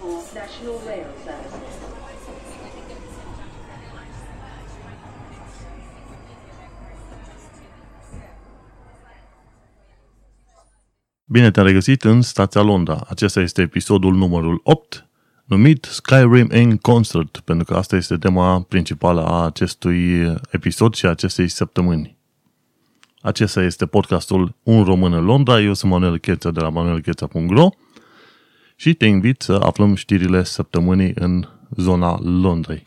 for National Rail Services. Bine te-am regăsit în stația Londra. Acesta este episodul numărul 8, numit Skyrim in Concert, pentru că asta este tema principală a acestui episod și a acestei săptămâni. Acesta este podcastul Un Român în Londra. Eu sunt Manuel Cheța de la manuelcheța.ro și te invit să aflăm știrile săptămânii în zona Londrei.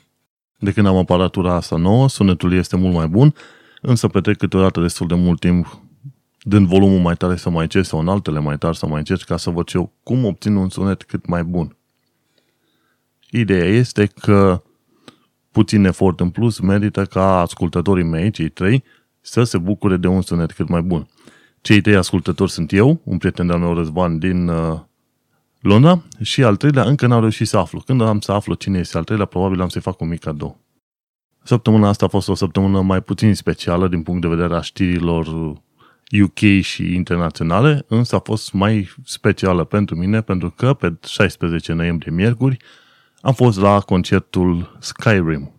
De când am aparatura asta nouă, sunetul este mult mai bun, însă petrec câteodată destul de mult timp dând volumul mai tare să mai încerci sau în altele mai tare să mai încerci ca să văd eu cum obțin un sunet cât mai bun. Ideea este că puțin efort în plus merită ca ascultătorii mei, cei trei, să se bucure de un sunet cât mai bun. Cei trei ascultători sunt eu, un prieten de-al meu Răzvan din uh, Londra și al treilea încă n-am reușit să aflu. Când am să aflu cine este al treilea, probabil am să-i fac un mic cadou. Săptămâna asta a fost o săptămână mai puțin specială din punct de vedere a știrilor UK și internaționale, însă a fost mai specială pentru mine pentru că pe 16 noiembrie miercuri am fost la concertul Skyrim.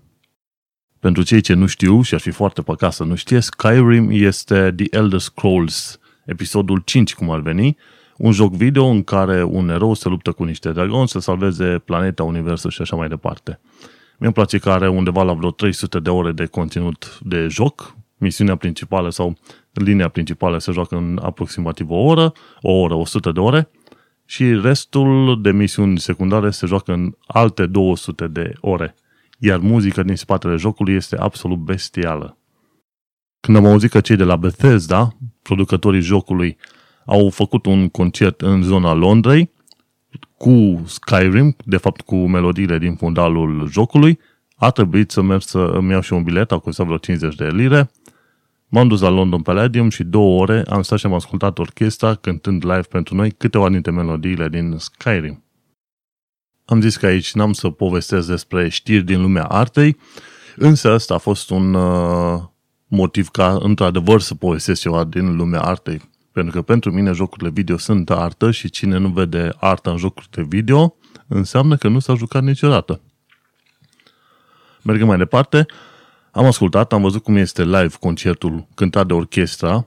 Pentru cei ce nu știu și ar fi foarte păcat să nu știe, Skyrim este The Elder Scrolls, episodul 5 cum ar veni, un joc video în care un erou se luptă cu niște dragoni să salveze planeta, universul și așa mai departe. Mi-e place că are undeva la vreo 300 de ore de conținut de joc, misiunea principală sau linia principală se joacă în aproximativ o oră, o oră, 100 de ore, și restul de misiuni secundare se joacă în alte 200 de ore. Iar muzica din spatele jocului este absolut bestială. Când am auzit că cei de la Bethesda, producătorii jocului, au făcut un concert în zona Londrei cu Skyrim, de fapt cu melodiile din fundalul jocului, a trebuit să merg să îmi iau și un bilet, a costat vreo 50 de lire, M-am dus la London Palladium și două ore am stat și am ascultat orchestra cântând live pentru noi câteva dintre melodiile din Skyrim. Am zis că aici n-am să povestesc despre știri din lumea artei, însă ăsta a fost un uh, motiv ca într-adevăr să povestesc ceva din lumea artei. Pentru că pentru mine jocurile video sunt artă și cine nu vede artă în jocurile video înseamnă că nu s-a jucat niciodată. Mergem mai departe. Am ascultat, am văzut cum este live concertul cântat de orchestra,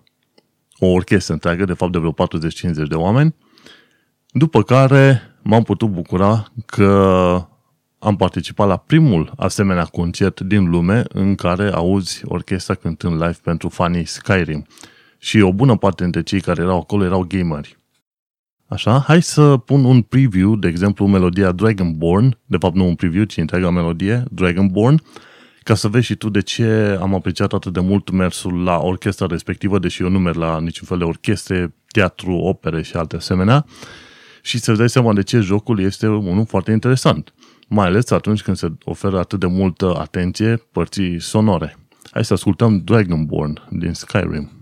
o orchestră întreagă, de fapt de vreo 40-50 de oameni, după care m-am putut bucura că am participat la primul asemenea concert din lume în care auzi orchestra cântând live pentru fanii Skyrim. Și o bună parte dintre cei care erau acolo erau gameri. Așa, hai să pun un preview, de exemplu, melodia Dragonborn, de fapt nu un preview, ci întreaga melodie, Dragonborn, ca să vezi și tu de ce am apreciat atât de mult mersul la orchestra respectivă, deși eu nu merg la niciun fel de orchestre, teatru, opere și alte asemenea, și să-ți dai seama de ce jocul este unul foarte interesant, mai ales atunci când se oferă atât de multă atenție părții sonore. Hai să ascultăm Dragonborn din Skyrim.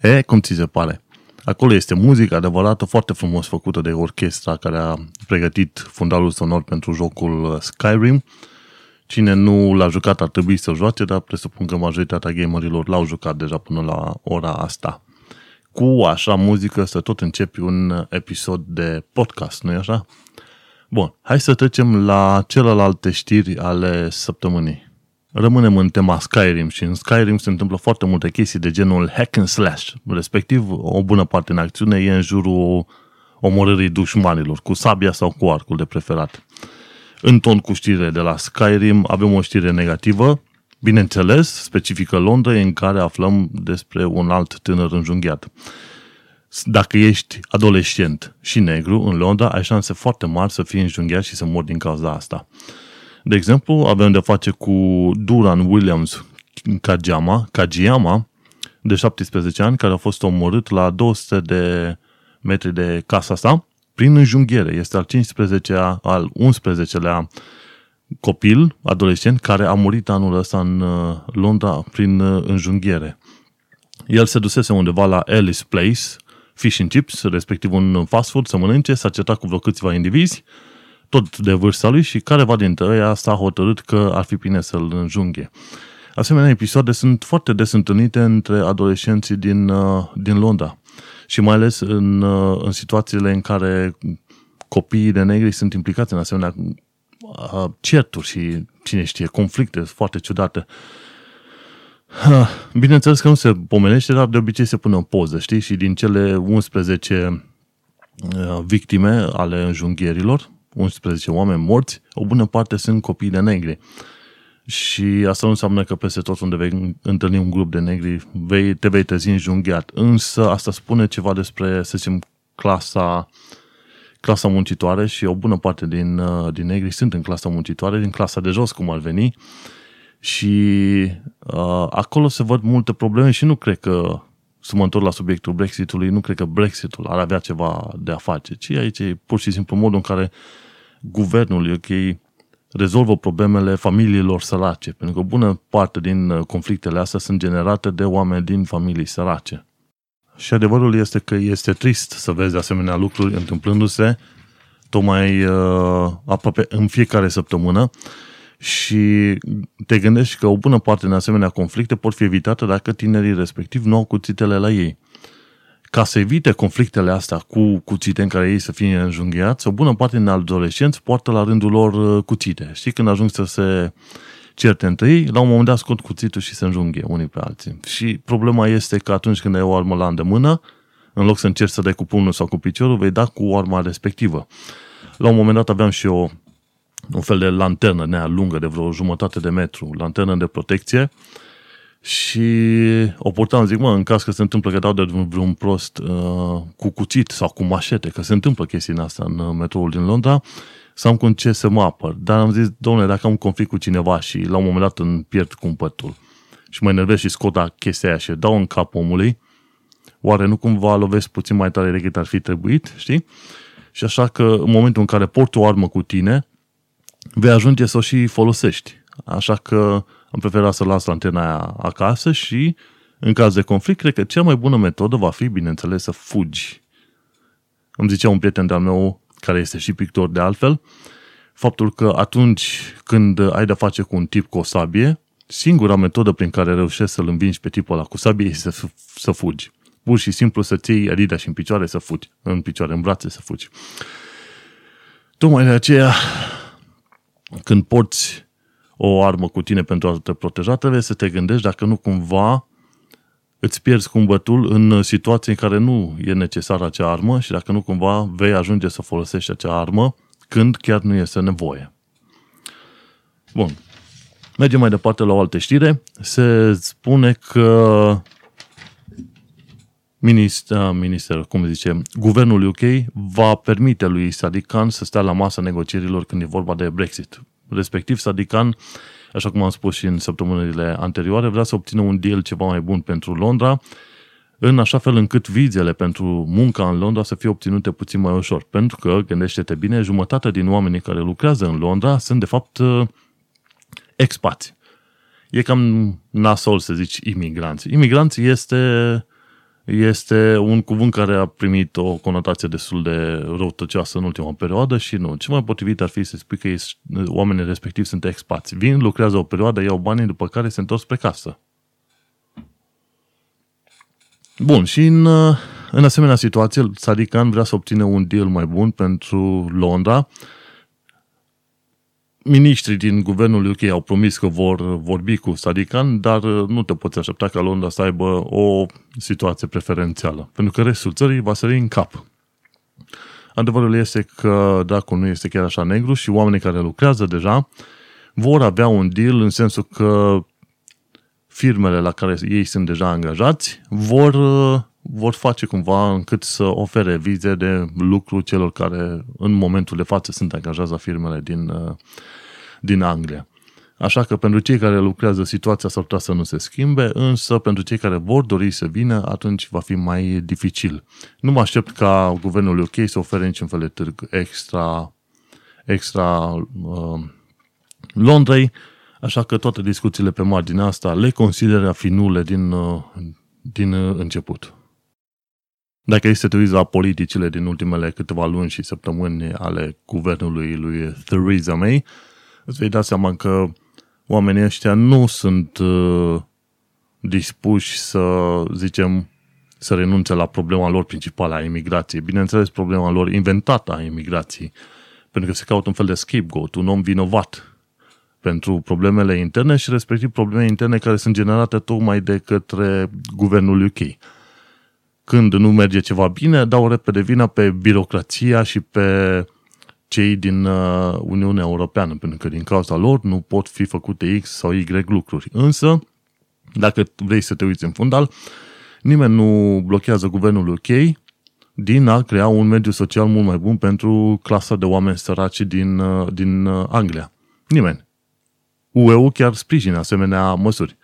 E, cum ți se pare? Acolo este muzică adevărată, foarte frumos făcută de orchestra care a pregătit fundalul sonor pentru jocul Skyrim. Cine nu l-a jucat ar trebui să joace, dar presupun că majoritatea gamerilor l-au jucat deja până la ora asta. Cu așa muzică să tot începi un episod de podcast, nu-i așa? Bun, hai să trecem la celelalte știri ale săptămânii. Rămânem în tema Skyrim și în Skyrim se întâmplă foarte multe chestii de genul hack and slash, respectiv o bună parte în acțiune e în jurul omorârii dușmanilor, cu sabia sau cu arcul de preferat. În ton cu știre de la Skyrim avem o știre negativă, bineînțeles, specifică Londra, în care aflăm despre un alt tânăr înjunghiat. Dacă ești adolescent și negru în Londra, ai șanse foarte mari să fii înjunghiat și să mori din cauza asta. De exemplu, avem de face cu Duran Williams Kajama, Kajiyama, de 17 ani, care a fost omorât la 200 de metri de casa sa prin înjunghiere. Este al 15-a, al 11-lea copil, adolescent, care a murit anul ăsta în uh, Londra prin uh, înjunghiere. El se dusese undeva la Alice Place, fish and chips, respectiv un fast food, să mănânce, s-a certat cu vreo câțiva indivizi, tot de vârsta lui și careva dintre ei s-a hotărât că ar fi bine să-l înjunghe. Asemenea, episoade sunt foarte des întâlnite între adolescenții din, uh, din Londra și mai ales în, uh, în situațiile în care copiii de negri sunt implicați în asemenea uh, certuri și, cine știe, conflicte foarte ciudate. Bineînțeles că nu se pomenește, dar de obicei se pune o poză, știi? Și din cele 11 victime ale înjunghierilor, 11 oameni morți, o bună parte sunt copii de negri. Și asta nu înseamnă că peste tot unde vei întâlni un grup de negri, vei, te vei trezi înjunghiat. Însă asta spune ceva despre, să zicem, clasa, clasa muncitoare și o bună parte din, uh, din negri sunt în clasa muncitoare, din clasa de jos, cum ar veni. Și uh, acolo se văd multe probleme și nu cred că să mă întorc la subiectul Brexitului, nu cred că Brexitul ar avea ceva de a face, ci aici e pur și simplu modul în care guvernul UK rezolvă problemele familiilor sărace, pentru că o bună parte din uh, conflictele astea sunt generate de oameni din familii sărace. Și adevărul este că este trist să vezi asemenea lucruri întâmplându-se tocmai uh, aproape în fiecare săptămână și te gândești că o bună parte din asemenea conflicte pot fi evitate dacă tinerii respectiv nu au cuțitele la ei. Ca să evite conflictele astea cu cuțite în care ei să fie înjunghiați, o bună parte din adolescenți poartă la rândul lor uh, cuțite. Știi, când ajung să se certe între ei, la un moment dat scot cuțitul și se înjunghie unii pe alții. Și problema este că atunci când ai o armă la îndemână, în loc să încerci să dai cu pumnul sau cu piciorul, vei da cu arma respectivă. La un moment dat aveam și o un fel de lanternă nea lungă de vreo jumătate de metru, lanternă de protecție și o purtam, zic, mă, în caz că se întâmplă că dau de vreun prost uh, cu cuțit sau cu mașete, că se întâmplă chestii în asta în uh, metroul din Londra, să am cu ce să mă apăr. Dar am zis, domnule, dacă am un conflict cu cineva și la un moment dat îmi pierd cumpătul și mă enervez și scot chestia aia și dau în cap omului, oare nu cumva lovesc puțin mai tare decât ar fi trebuit, știi? Și așa că în momentul în care port o armă cu tine, vei ajunge să o și folosești. Așa că am preferat să las antena aia acasă și, în caz de conflict, cred că cea mai bună metodă va fi, bineînțeles, să fugi. Îmi zicea un prieten de-al meu, care este și pictor de altfel, faptul că atunci când ai de face cu un tip cu o sabie, singura metodă prin care reușești să-l învingi pe tipul ăla cu sabie este să, să fugi. Pur și simplu să-ți iei Adidas în picioare să fugi. În picioare, în brațe să fugi. Tocmai de aceea când porți o armă cu tine pentru a te proteja, trebuie să te gândești dacă nu cumva îți pierzi cumbătul în situații în care nu e necesară acea armă și dacă nu cumva vei ajunge să folosești acea armă când chiar nu este nevoie. Bun. Mergem mai departe la o altă știre. Se spune că minister, minister, cum zice, guvernul UK va permite lui Sadiq Khan să stea la masa negocierilor când e vorba de Brexit. Respectiv, Sadiq Khan, așa cum am spus și în săptămânile anterioare, vrea să obțină un deal ceva mai bun pentru Londra, în așa fel încât vizele pentru munca în Londra să fie obținute puțin mai ușor. Pentru că, gândește-te bine, jumătate din oamenii care lucrează în Londra sunt, de fapt, uh, expați. E cam nasol să zici imigranți. Imigranți este este un cuvânt care a primit o conotație destul de răutăcioasă în ultima perioadă și nu. Ce mai potrivit ar fi să spui că oamenii respectivi sunt expați. Vin, lucrează o perioadă, iau banii, după care se întorc spre casă. Bun, și în, în asemenea situație, Sadikan vrea să obține un deal mai bun pentru Londra, Ministrii din guvernul UK au promis că vor vorbi cu Sadikan, dar uh, nu te poți aștepta ca Londra să aibă o situație preferențială, pentru că restul țării va sări în cap. Adevărul este că dracul nu este chiar așa negru și oamenii care lucrează deja vor avea un deal în sensul că firmele la care ei sunt deja angajați vor, uh, vor face cumva încât să ofere vize de lucru celor care în momentul de față sunt angajați la firmele din, uh, din Anglia. Așa că pentru cei care lucrează situația s-ar putea să nu se schimbe, însă pentru cei care vor dori să vină, atunci va fi mai dificil. Nu mă aștept ca guvernul UK să ofere niciun fel de târg extra, extra uh, Londrei, așa că toate discuțiile pe marginea asta le consideră a fi nule din, uh, din uh, început. Dacă este să te uiți la politicile din ultimele câteva luni și săptămâni ale guvernului lui Theresa May, îți vei da seama că oamenii ăștia nu sunt uh, dispuși să, zicem, să renunțe la problema lor principală a imigrației. Bineînțeles, problema lor inventată a imigrației. Pentru că se caută un fel de scapegoat, un om vinovat pentru problemele interne și respectiv probleme interne care sunt generate tocmai de către guvernul UK. Când nu merge ceva bine, dau repede vina pe birocrația și pe cei din uh, Uniunea Europeană, pentru că din cauza lor nu pot fi făcute X sau Y lucruri. Însă, dacă vrei să te uiți în fundal, nimeni nu blochează guvernul UK din a crea un mediu social mult mai bun pentru clasa de oameni săraci din, uh, din uh, Anglia. Nimeni. UE chiar sprijină asemenea măsuri.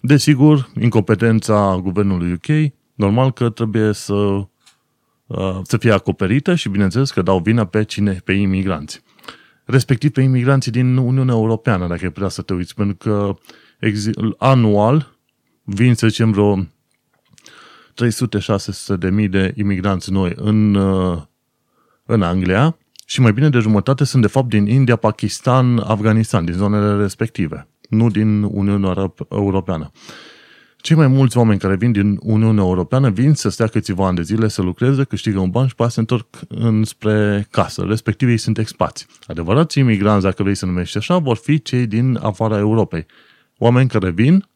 Desigur, incompetența guvernului UK, normal că trebuie să Uh, să fie acoperită și bineînțeles că dau vina pe cine? Pe imigranți. Respectiv pe imigranții din Uniunea Europeană, dacă e putea să te uiți, pentru că anual vin, să zicem, vreo 300-600 de mii de imigranți noi în, uh, în Anglia și mai bine de jumătate sunt de fapt din India, Pakistan, Afganistan, din zonele respective, nu din Uniunea Europeană. Cei mai mulți oameni care vin din Uniunea Europeană vin să stea câțiva ani de zile, să lucreze, câștigă un ban și pe se întorc înspre casă. Respectiv ei sunt expați. Adevărați imigranți, dacă vrei să numești așa, vor fi cei din afara Europei. Oameni care vin,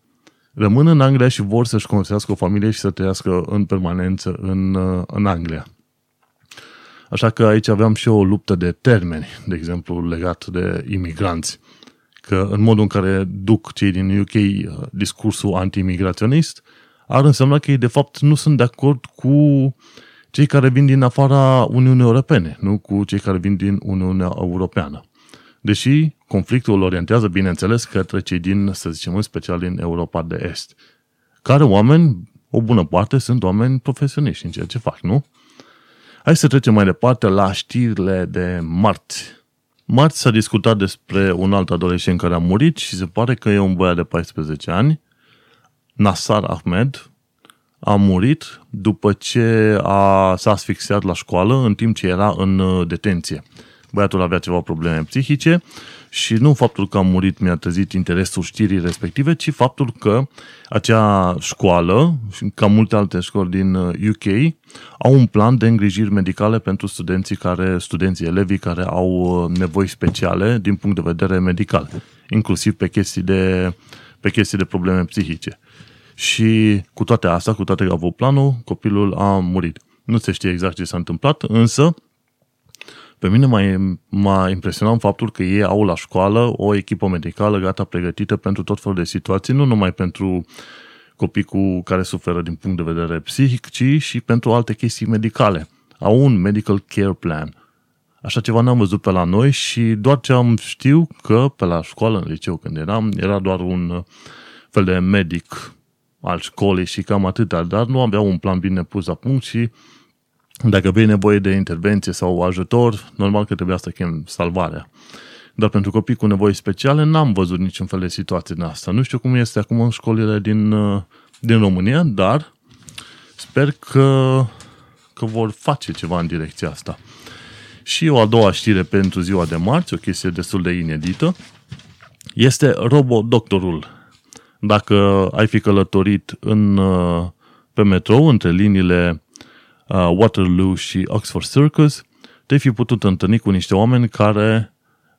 rămân în Anglia și vor să-și construiască o familie și să trăiască în permanență în, în Anglia. Așa că aici aveam și o luptă de termeni, de exemplu, legat de imigranți că în modul în care duc cei din UK uh, discursul anti-imigraționist, ar însemna că ei de fapt nu sunt de acord cu cei care vin din afara Uniunii Europene, nu cu cei care vin din Uniunea Europeană. Deși conflictul îl orientează, bineînțeles, către cei din, să zicem, în special din Europa de Est, care oameni, o bună parte, sunt oameni profesioniști în ceea ce fac, nu? Hai să trecem mai departe la știrile de marți. Marți s-a discutat despre un alt adolescent care a murit și se pare că e un băiat de 14 ani, Nassar Ahmed, a murit după ce a, s-a asfixiat la școală în timp ce era în uh, detenție. Băiatul avea ceva probleme psihice și nu faptul că a murit mi-a trezit interesul știrii respective, ci faptul că acea școală, ca multe alte școli din UK, uh, au un plan de îngrijiri medicale pentru studenții care, studenții elevii care au uh, nevoi speciale din punct de vedere medical, inclusiv pe chestii de, pe chestii de probleme psihice. Și cu toate astea, cu toate că a avut planul, copilul a murit. Nu se știe exact ce s-a întâmplat, însă pe mine m-a, m-a impresionat faptul că ei au la școală o echipă medicală gata pregătită pentru tot felul de situații, nu numai pentru copii cu care suferă din punct de vedere psihic, ci și pentru alte chestii medicale. Au un medical care plan. Așa ceva n-am văzut pe la noi și doar ce am știu că pe la școală, în liceu când eram, era doar un fel de medic al școlii și cam atâta, dar nu avea un plan bine pus la punct și dacă vei nevoie de intervenție sau ajutor, normal că trebuia să chem salvarea. Dar pentru copii cu nevoi speciale n-am văzut niciun fel de situație în asta. Nu știu cum este acum în școlile din, uh, din România, dar sper că, că vor face ceva în direcția asta. Și o a doua știre pentru ziua de marți, o chestie destul de inedită, este Robodoctorul. Dacă ai fi călătorit în, uh, pe metrou între liniile uh, Waterloo și Oxford Circus, te fi putut întâlni cu niște oameni care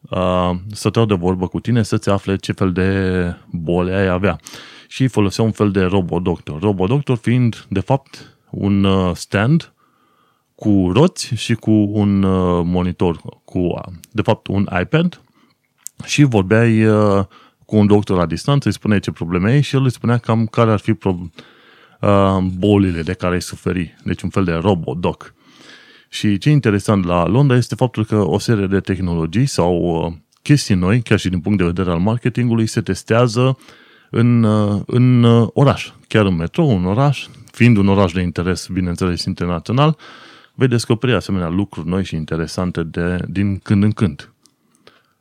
uh, stăteau de vorbă cu tine să-ți afle ce fel de boli ai avea. Și foloseau un fel de robodoctor. Robodoctor fiind, de fapt, un uh, stand cu roți și cu un uh, monitor, cu, uh, de fapt, un iPad și vorbeai uh, cu un doctor la distanță, îi spuneai ce probleme ai și el îi spunea cam care ar fi pro, uh, bolile de care ai suferi. Deci un fel de robot-doc. Și ce e interesant la Londra este faptul că o serie de tehnologii sau uh, chestii noi, chiar și din punct de vedere al marketingului, se testează în, uh, în uh, oraș. Chiar în metrou, în oraș, fiind un oraș de interes, bineînțeles, internațional, vei descoperi asemenea lucruri noi și interesante de, din când în când.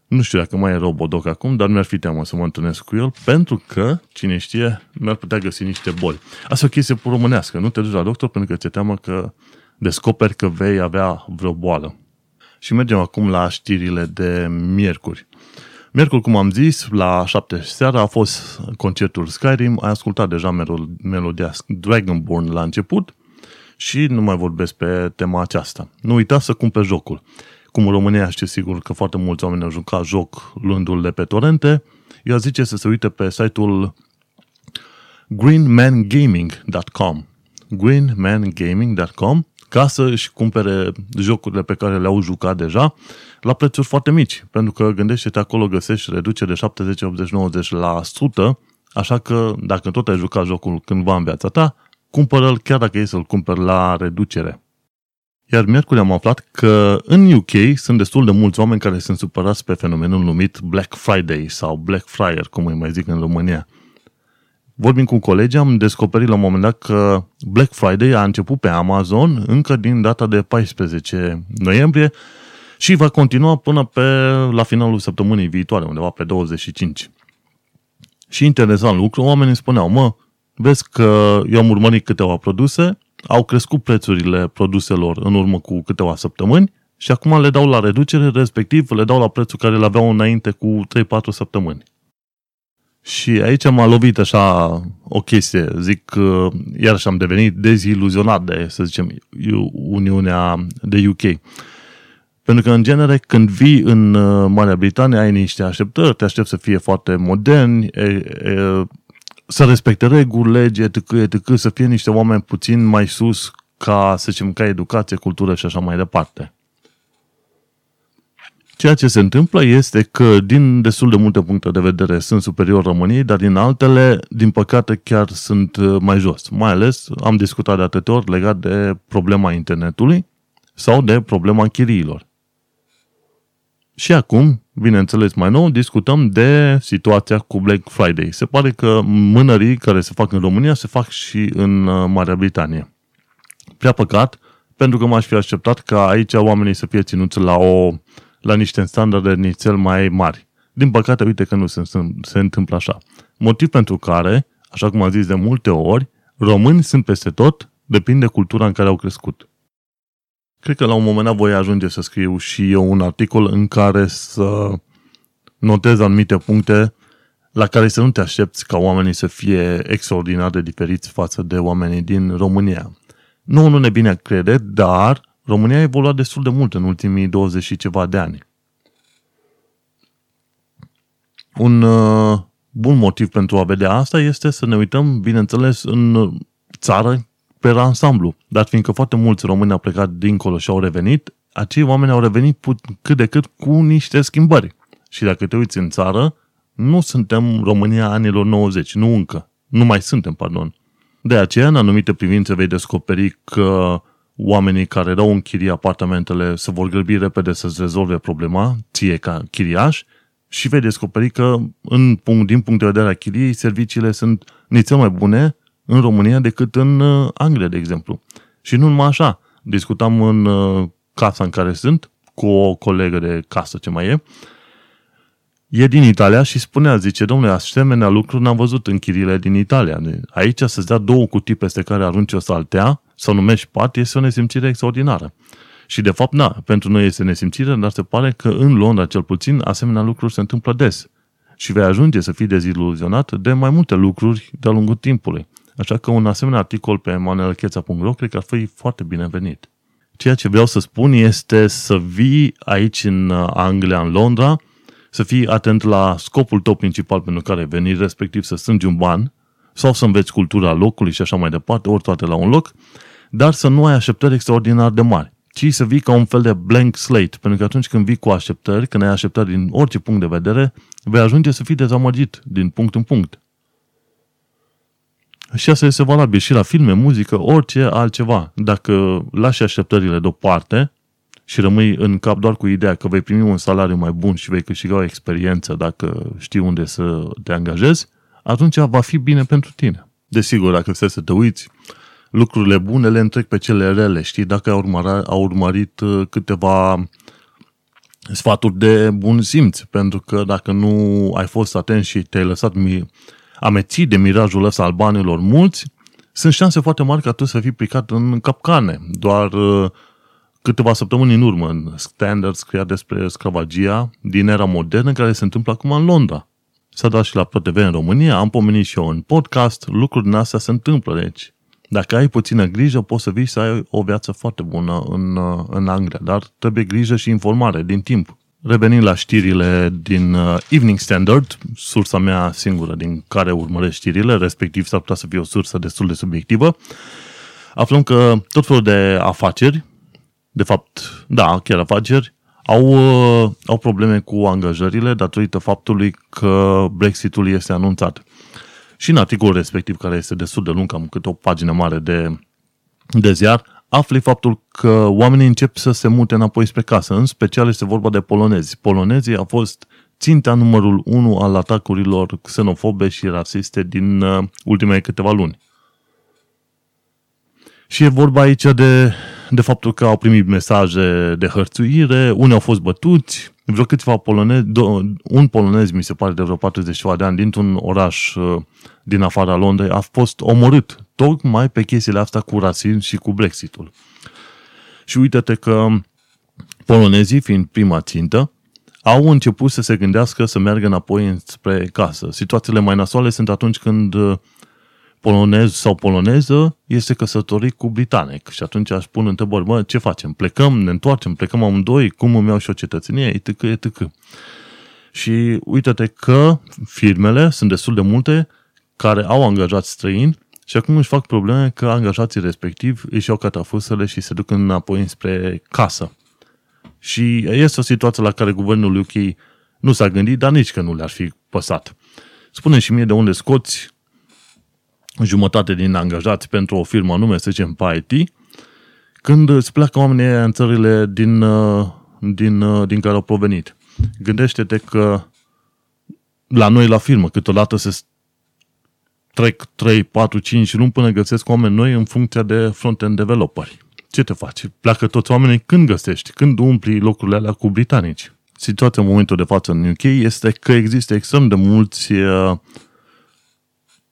Nu știu dacă mai e Robodoc acum, dar mi-ar fi teamă să mă întâlnesc cu el, pentru că, cine știe, mi-ar putea găsi niște boli. Asta e o chestie românească. Nu te duci la doctor pentru că ți-e teamă că descoperi că vei avea vreo boală. Și mergem acum la știrile de miercuri. Miercuri, cum am zis, la 7 seara a fost concertul Skyrim, ai ascultat deja melodia Dragonborn la început și nu mai vorbesc pe tema aceasta. Nu uita să cumperi jocul. Cum în România știu sigur că foarte mulți oameni au jucat joc luându-l de pe torente, eu zice să se uite pe site-ul greenmangaming.com greenmangaming.com ca să își cumpere jocurile pe care le-au jucat deja la prețuri foarte mici. Pentru că gândește-te acolo găsești reducere de 70, 80, 90 la 100, așa că dacă tot ai jucat jocul cândva în viața ta, cumpără-l chiar dacă e să-l cumperi la reducere. Iar miercuri am aflat că în UK sunt destul de mulți oameni care sunt supărați pe fenomenul numit Black Friday sau Black Friar, cum îi mai zic în România. Vorbind cu colegi, am descoperit la un moment dat că Black Friday a început pe Amazon încă din data de 14 noiembrie și va continua până pe la finalul săptămânii viitoare, undeva pe 25. Și interesant lucru, oamenii spuneau, mă, vezi că eu am urmărit câteva produse, au crescut prețurile produselor în urmă cu câteva săptămâni și acum le dau la reducere, respectiv le dau la prețul care le aveau înainte cu 3-4 săptămâni. Și aici m-a lovit așa o chestie, zic că iarăși am devenit deziluzionat de, să zicem, Uniunea de UK. Pentru că, în genere, când vii în uh, Marea Britanie, ai niște așteptări, te aștept să fie foarte moderni, e, e, să respecte reguli, lege, etc., etc., să fie niște oameni puțin mai sus ca, să zicem, ca educație, cultură și așa mai departe. Ceea ce se întâmplă este că din destul de multe puncte de vedere sunt superior României, dar din altele, din păcate, chiar sunt uh, mai jos. Mai ales am discutat de atâtea ori legat de problema internetului sau de problema închiriilor. Și acum, bineînțeles mai nou, discutăm de situația cu Black Friday. Se pare că mânării care se fac în România se fac și în uh, Marea Britanie. Prea păcat, pentru că m-aș fi așteptat ca aici oamenii să fie ținuți la, o, la niște standarde nițel mai mari. Din păcate, uite că nu se, se întâmplă așa. Motiv pentru care, așa cum am zis de multe ori, români sunt peste tot, depinde de cultura în care au crescut. Cred că la un moment dat voi ajunge să scriu și eu un articol în care să notez anumite puncte la care să nu te aștepți ca oamenii să fie extraordinar de diferiți față de oamenii din România. Nu, nu ne bine crede, dar România a evoluat destul de mult în ultimii 20 și ceva de ani. Un uh, bun motiv pentru a vedea asta este să ne uităm, bineînțeles, în țară pe ansamblu. Dar fiindcă foarte mulți români au plecat dincolo și au revenit, acei oameni au revenit put, cât de cât cu niște schimbări. Și dacă te uiți în țară, nu suntem România anilor 90, nu încă. Nu mai suntem, pardon. De aceea, în anumite privințe, vei descoperi că oamenii care dau în chirie apartamentele se vor grăbi repede să-ți rezolve problema, ție ca chiriaș, și vei descoperi că, în punct, din punct de vedere a chiriei, serviciile sunt nițel mai bune în România decât în uh, Anglia, de exemplu. Și nu numai așa. Discutam în uh, casa în care sunt cu o colegă de casă, ce mai e, e din Italia și spunea, zice, domnule, asemenea lucruri n-am văzut în chirile din Italia. Aici să-ți dea două cutii peste care arunci o saltea să o numești pat este o nesimțire extraordinară. Și de fapt, da, pentru noi este nesimțire, dar se pare că în Londra, cel puțin, asemenea lucruri se întâmplă des. Și vei ajunge să fii deziluzionat de mai multe lucruri de-a lungul timpului. Așa că un asemenea articol pe manelcheța.ro cred că ar fi foarte binevenit. Ceea ce vreau să spun este să vii aici în Anglia, în Londra, să fii atent la scopul tău principal pentru care ai venit, respectiv să strângi un ban sau să înveți cultura locului și așa mai departe, ori toate la un loc, dar să nu ai așteptări extraordinar de mari, ci să vii ca un fel de blank slate, pentru că atunci când vii cu așteptări, când ai așteptări din orice punct de vedere, vei ajunge să fii dezamăgit din punct în punct. Și asta este valabil și la filme, muzică, orice altceva. Dacă lași așteptările deoparte și rămâi în cap doar cu ideea că vei primi un salariu mai bun și vei câștiga o experiență dacă știi unde să te angajezi, atunci va fi bine pentru tine. Desigur, dacă stai să te uiți, lucrurile bune le întrec pe cele rele, știi? Dacă ai, urmăra, au urmărit uh, câteva sfaturi de bun simț, pentru că dacă nu ai fost atent și te-ai lăsat mi- amețit de mirajul ăsta al banilor mulți, sunt șanse foarte mari ca tu să fii picat în capcane. Doar uh, câteva săptămâni în urmă, în Standard scria despre sclavagia din era modernă care se întâmplă acum în Londra. S-a dat și la ProTV în România, am pomenit și eu în podcast, lucruri din astea se întâmplă, deci dacă ai puțină grijă, poți să vii să ai o viață foarte bună în, în Anglia, dar trebuie grijă și informare din timp. Revenind la știrile din uh, Evening Standard, sursa mea singură din care urmăresc știrile, respectiv s-ar putea să fie o sursă destul de subiectivă, aflăm că tot felul de afaceri, de fapt, da, chiar afaceri, au, uh, au probleme cu angajările datorită faptului că Brexitul este anunțat. Și în articolul respectiv, care este destul de lung, cam câte o pagină mare de, de ziar, afli faptul că oamenii încep să se mute înapoi spre casă. În special este vorba de polonezi. Polonezii au fost ținta numărul 1 al atacurilor xenofobe și rasiste din uh, ultimele câteva luni. Și e vorba aici de, de faptul că au primit mesaje de hărțuire, unii au fost bătuți, vreo câțiva polonezi, un polonez, mi se pare, de vreo 40 de ani, dintr-un oraș uh, din afara Londrei, a fost omorât tocmai pe chestiile astea cu rasism și cu Brexitul. Și uite-te că polonezii, fiind prima țintă, au început să se gândească să meargă înapoi spre casă. Situațiile mai nasoale sunt atunci când uh, polonez sau poloneză este căsătorit cu britanic. Și atunci aș pune întrebări, mă, ce facem? Plecăm, ne întoarcem, plecăm amândoi, cum îmi iau și o cetățenie, etc., etc. Și uite-te că firmele sunt destul de multe care au angajați străini și acum își fac probleme că angajații respectiv își iau catafusele și se duc înapoi spre casă. Și este o situație la care guvernul UK nu s-a gândit, dar nici că nu le-ar fi păsat. Spune și mie de unde scoți jumătate din angajați pentru o firmă anume, să zicem, pe IT, când îți pleacă oamenii în țările din, uh, din, uh, din care au provenit. Gândește-te că la noi la firmă câteodată se trec 3, 4, 5 luni până găsesc oameni noi în funcția de front-end developeri. Ce te faci? Pleacă toți oamenii când găsești? Când umpli locurile alea cu britanici? Situația în momentul de față în UK este că există extrem de mulți uh,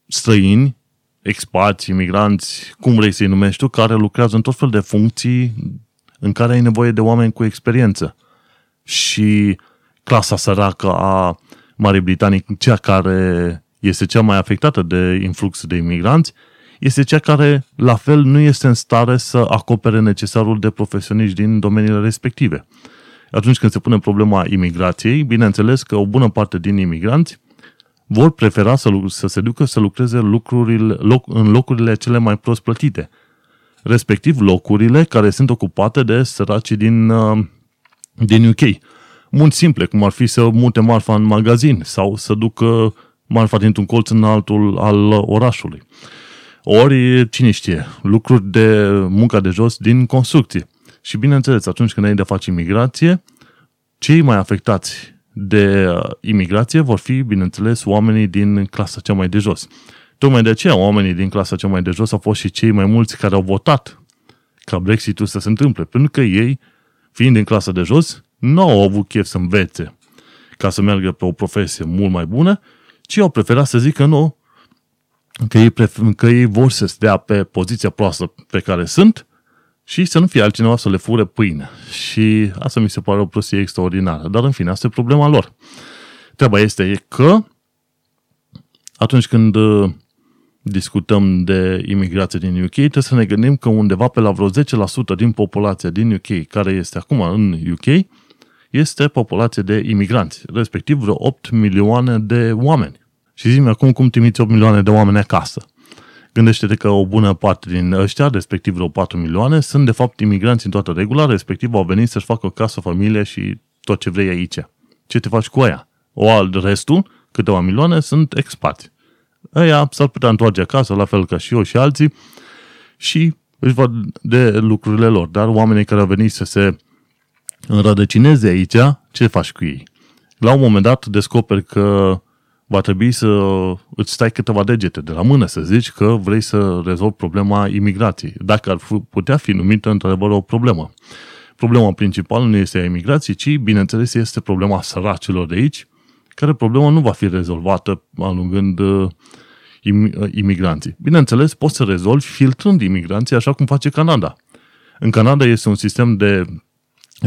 străini expați, imigranți, cum vrei să-i numești tu, care lucrează în tot fel de funcții în care ai nevoie de oameni cu experiență. Și clasa săracă a Marii Britanii, cea care este cea mai afectată de influx de imigranți, este cea care, la fel, nu este în stare să acopere necesarul de profesioniști din domeniile respective. Atunci când se pune problema imigrației, bineînțeles că o bună parte din imigranți vor prefera să, să se ducă să lucreze lucrurile, loc, în locurile cele mai prost plătite, respectiv locurile care sunt ocupate de săracii din, uh, din UK. Mult simple, cum ar fi să mute marfa în magazin sau să ducă marfa dintr-un colț în altul al orașului. Ori, cine știe, lucruri de munca de jos din construcție. Și bineînțeles, atunci când ai de face imigrație, cei mai afectați de uh, imigrație vor fi, bineînțeles, oamenii din clasa cea mai de jos. Tocmai de aceea, oamenii din clasa cea mai de jos au fost și cei mai mulți care au votat ca Brexitul să se întâmple, pentru că ei, fiind din clasa de jos, nu au avut chef să învețe ca să meargă pe o profesie mult mai bună, ci au preferat să zică nu, că ei, pref- că ei vor să stea pe poziția proastă pe care sunt și să nu fie altcineva să le fure pâine. Și asta mi se pare o prostie extraordinară. Dar în fine, asta e problema lor. Treaba este că atunci când uh, discutăm de imigrație din UK, trebuie să ne gândim că undeva pe la vreo 10% din populația din UK, care este acum în UK, este populație de imigranți, respectiv vreo 8 milioane de oameni. Și zi acum cum trimiți 8 milioane de oameni acasă. Gândește-te că o bună parte din ăștia, respectiv vreo 4 milioane, sunt de fapt imigranți în toată regula, respectiv au venit să-și facă o casă, familie și tot ce vrei aici. Ce te faci cu aia? O alt restul, câteva milioane, sunt expați. Aia s-ar putea întoarce acasă, la fel ca și eu și alții, și își văd de lucrurile lor. Dar oamenii care au venit să se înrădăcineze aici, ce faci cu ei? La un moment dat descoperi că va trebui să îți stai câteva degete de la mână să zici că vrei să rezolvi problema imigrației. Dacă ar putea fi numită într-adevăr o problemă. Problema principală nu este a imigrației, ci, bineînțeles, este problema săracilor de aici, care problema nu va fi rezolvată alungând uh, uh, imigranții. Bineînțeles, poți să rezolvi filtrând imigranții așa cum face Canada. În Canada este un sistem de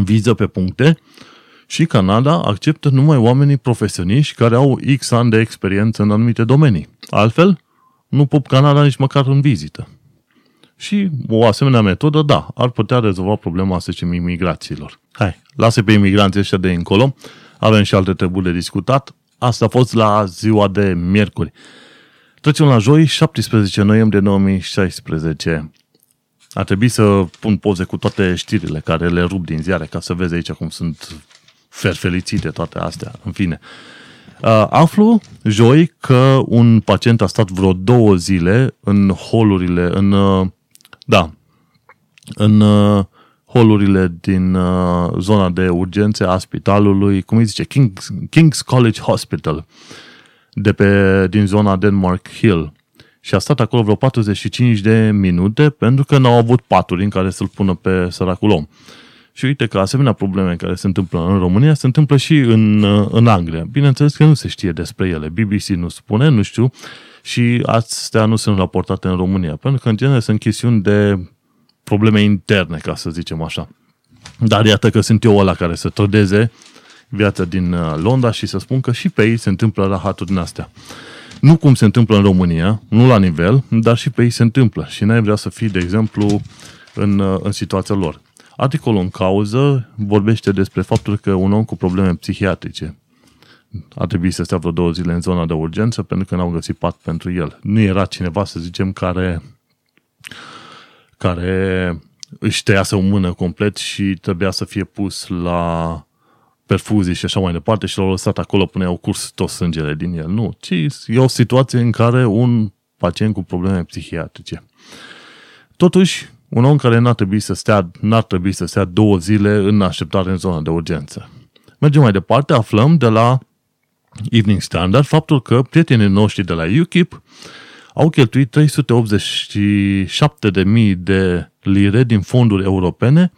viză pe puncte și Canada acceptă numai oamenii profesioniști care au X ani de experiență în anumite domenii. Altfel, nu pup Canada nici măcar în vizită. Și o asemenea metodă, da, ar putea rezolva problema, să zicem, imigrațiilor. Hai, lasă pe imigranții ăștia de încolo, avem și alte treburi de discutat. Asta a fost la ziua de miercuri. Trecem la joi, 17 noiembrie 2016. Ar trebui să pun poze cu toate știrile care le rup din ziare, ca să vezi aici cum sunt ferfelicite toate astea. În fine. Aflu joi că un pacient a stat vreo două zile în holurile, în, da, în holurile din uh, zona de urgențe a spitalului, cum îi zice, King's, King's College Hospital, de pe, din zona Denmark Hill. Și a stat acolo vreo 45 de minute pentru că n-au avut paturi în care să-l pună pe săracul om. Și uite că asemenea probleme care se întâmplă în România se întâmplă și în, uh, în Anglia. Bineînțeles că nu se știe despre ele. BBC nu spune, nu știu, și astea nu sunt raportate în România. Pentru că, în genere, sunt chestiuni de probleme interne, ca să zicem așa. Dar iată că sunt eu ăla care să trădeze viața din uh, Londra și să spun că și pe ei se întâmplă rahaturi din astea. Nu cum se întâmplă în România, nu la nivel, dar și pe ei se întâmplă și n-ai vrea să fii, de exemplu, în, uh, în situația lor. Articolul în cauză vorbește despre faptul că un om cu probleme psihiatrice a trebuit să stea vreo două zile în zona de urgență pentru că n-au găsit pat pentru el. Nu era cineva, să zicem, care care își tăiase o mână complet și trebuia să fie pus la perfuzii și așa mai departe și l-au lăsat acolo până au curs tot sângele din el. Nu, ci e o situație în care un pacient cu probleme psihiatrice. Totuși, un om care n-ar trebui să stea, n-ar trebui să stea două zile în așteptare în zona de urgență. Mergem mai departe, aflăm de la Evening Standard faptul că prietenii noștri de la UKIP au cheltuit 387.000 de lire din fonduri europene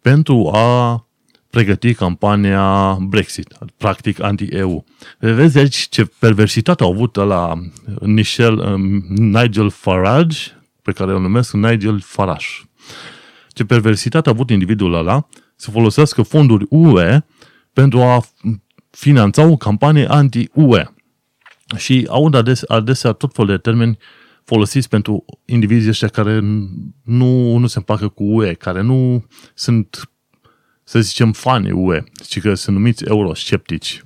pentru a pregăti campania Brexit, practic anti-EU. Vezi aici ce perversitate au avut la Michel, um, Nigel Farage, pe care îl numesc Nigel Farage. Ce perversitate a avut individul ăla să folosească fonduri UE pentru a finanța o campanie anti-UE. Și aud adesea, adesea tot felul de termeni folosiți pentru indivizii ăștia care nu, nu se împacă cu UE, care nu sunt, să zicem, fani UE, ci că sunt numiți eurosceptici.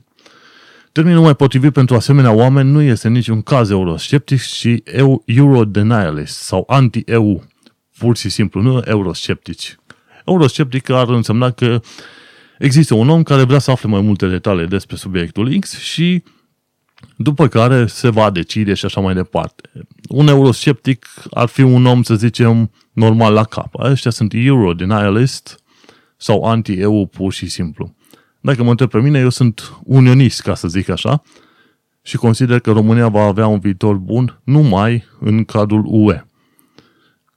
Termenul mai potrivit pentru asemenea oameni nu este niciun caz eurosceptic, ci euro-denialist sau anti-EU, pur și simplu, nu eurosceptici. Eurosceptic ar însemna că există un om care vrea să afle mai multe detalii despre subiectul X și după care se va decide și așa mai departe. Un eurosceptic ar fi un om, să zicem, normal la cap. Ăștia sunt euro-denialist sau anti-EU pur și simplu. Dacă mă întreb pe mine, eu sunt unionist, ca să zic așa, și consider că România va avea un viitor bun numai în cadrul UE.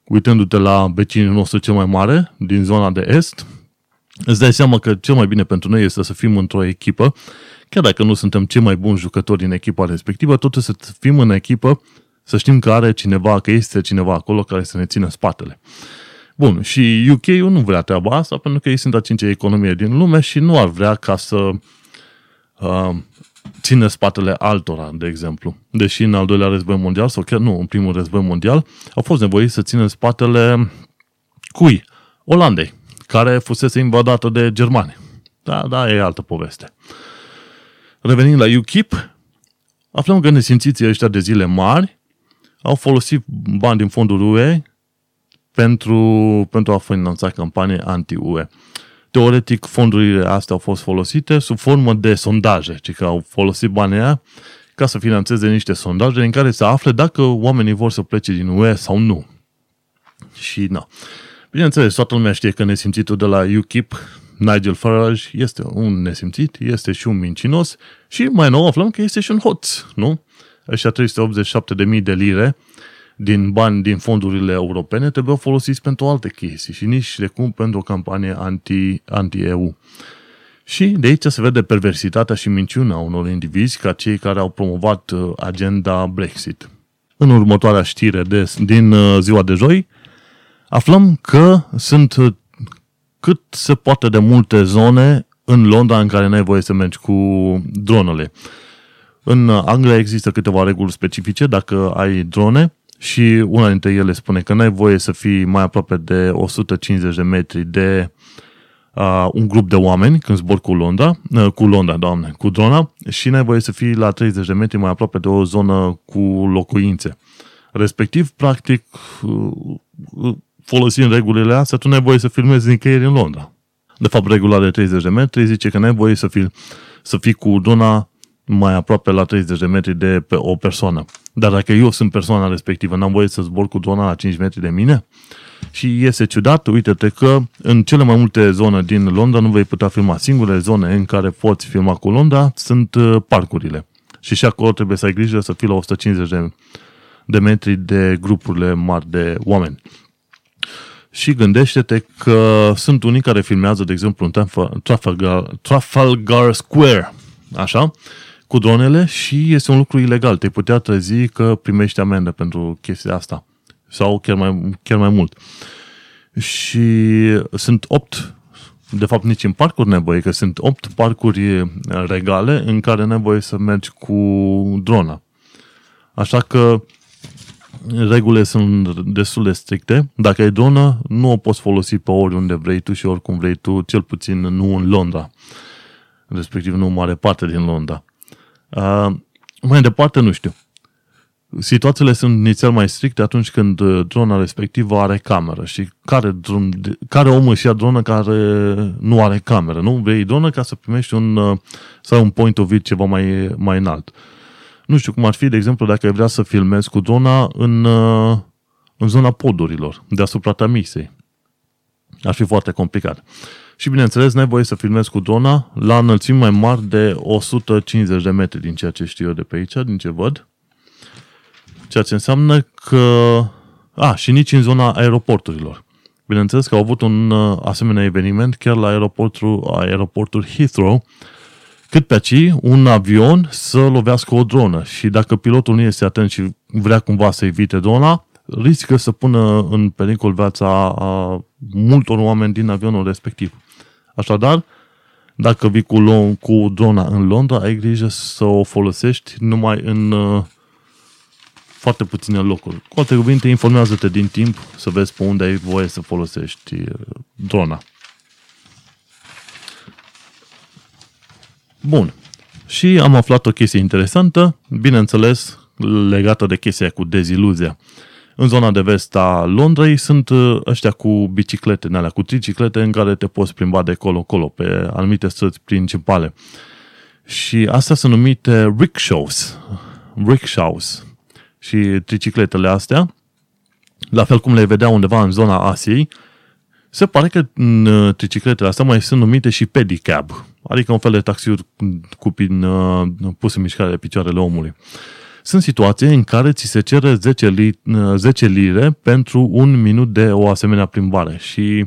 Uitându-te la vecinul nostru cel mai mare, din zona de est, îți dai seama că cel mai bine pentru noi este să fim într-o echipă chiar dacă nu suntem cei mai buni jucători în echipa respectivă, totuși să fim în echipă, Să știm că are cineva, că este cineva acolo care să ne țină spatele. Bun, și UK-ul nu vrea treaba asta pentru că ei sunt a cincea economie din lume și nu ar vrea ca să uh, țină spatele altora, de exemplu. Deși în al doilea război mondial, sau chiar nu, în primul război mondial, au fost nevoiți să țină spatele cui? Olandei, care fusese invadată de germani. Da, da, e altă poveste. Revenind la UKIP, aflăm că nesimțiții ăștia de zile mari au folosit bani din fondul UE pentru, pentru a finanța campanie anti-UE. Teoretic, fondurile astea au fost folosite sub formă de sondaje, ci că au folosit banii aia ca să financeze niște sondaje în care să afle dacă oamenii vor să plece din UE sau nu. Și na. Bineînțeles, toată lumea știe că nesimțitul de la UKIP, Nigel Farage, este un nesimțit, este și un mincinos și mai nou aflăm că este și un hoț, nu? Ăștia 387.000 de lire din bani din fondurile europene trebuiau folosiți pentru alte chestii și nici de cum pentru o campanie anti, anti-EU. Și de aici se vede perversitatea și minciuna unor indivizi ca cei care au promovat uh, agenda Brexit. În următoarea știre de, din uh, ziua de joi, aflăm că sunt uh, cât se poate de multe zone în Londra în care n-ai voie să mergi cu dronele. În Anglia există câteva reguli specifice dacă ai drone și una dintre ele spune că n-ai voie să fii mai aproape de 150 de metri de uh, un grup de oameni când zbor cu Londra, uh, cu Londra, doamne, cu drona și n-ai voie să fii la 30 de metri mai aproape de o zonă cu locuințe. Respectiv, practic, uh, folosind regulile astea, tu n-ai voie să filmezi nicăieri în Londra. De fapt, regula de 30 de metri zice că n-ai voie să fii, să fii cu drona mai aproape la 30 de metri de pe o persoană. Dar dacă eu sunt persoana respectivă, n-am voie să zbor cu drona la 5 metri de mine? Și iese ciudat, uite-te că în cele mai multe zone din Londra nu vei putea filma. Singurele zone în care poți filma cu Londra sunt uh, parcurile. Și și acolo trebuie să ai grijă să fii la 150 de, de metri de grupurile mari de oameni. Și gândește-te că sunt unii care filmează, de exemplu, în Trafalgar, Trafalgar Square, așa, cu dronele și este un lucru ilegal. Te putea trezi că primești amendă pentru chestia asta. Sau chiar mai, chiar mai mult. Și sunt opt, de fapt nici în parcuri nevoie, că sunt opt parcuri regale în care nevoie să mergi cu drona. Așa că regulile sunt destul de stricte. Dacă ai dronă, nu o poți folosi pe oriunde vrei tu și oricum vrei tu, cel puțin nu în Londra. Respectiv nu mare parte din Londra. Uh, mai departe, nu știu. Situațiile sunt inițial mai stricte atunci când uh, drona respectivă are cameră și care, dron, care om își ia dronă care nu are cameră, nu? Vrei dronă ca să primești un, uh, sau un point of view ceva mai, mai înalt. Nu știu cum ar fi, de exemplu, dacă ai vrea să filmezi cu drona în, uh, în zona podurilor, deasupra Tamisei. Ar fi foarte complicat. Și bineînțeles, n-ai voie să filmezi cu drona la înălțimi mai mari de 150 de metri din ceea ce știu eu de pe aici, din ce văd. Ceea ce înseamnă că... A, și nici în zona aeroporturilor. Bineînțeles că au avut un uh, asemenea eveniment chiar la aeroportul, aeroportul Heathrow, cât pe aici un avion să lovească o dronă și dacă pilotul nu este atent și vrea cumva să evite drona, riscă să pună în pericol viața a multor oameni din avionul respectiv. Așadar, dacă vii cu, cu drona în Londra, ai grijă să o folosești numai în uh, foarte puține locuri. Cu alte cuvinte, informează-te din timp să vezi pe unde ai voie să folosești uh, drona. Bun. Și am aflat o chestie interesantă, bineînțeles, legată de chestia cu deziluzia. În zona de vest a Londrei sunt uh, ăștia cu biciclete, alea, cu triciclete în care te poți plimba de colo-colo pe anumite străzi principale. Și astea sunt numite rickshaws. Rickshaws. Și tricicletele astea, la fel cum le vedea undeva în zona Asiei, se pare că în uh, tricicletele astea mai sunt numite și pedicab, adică un fel de taxiuri cu pin, uh, pus în mișcare de picioarele omului. Sunt situații în care ți se cere 10, li, 10 lire pentru un minut de o asemenea plimbare și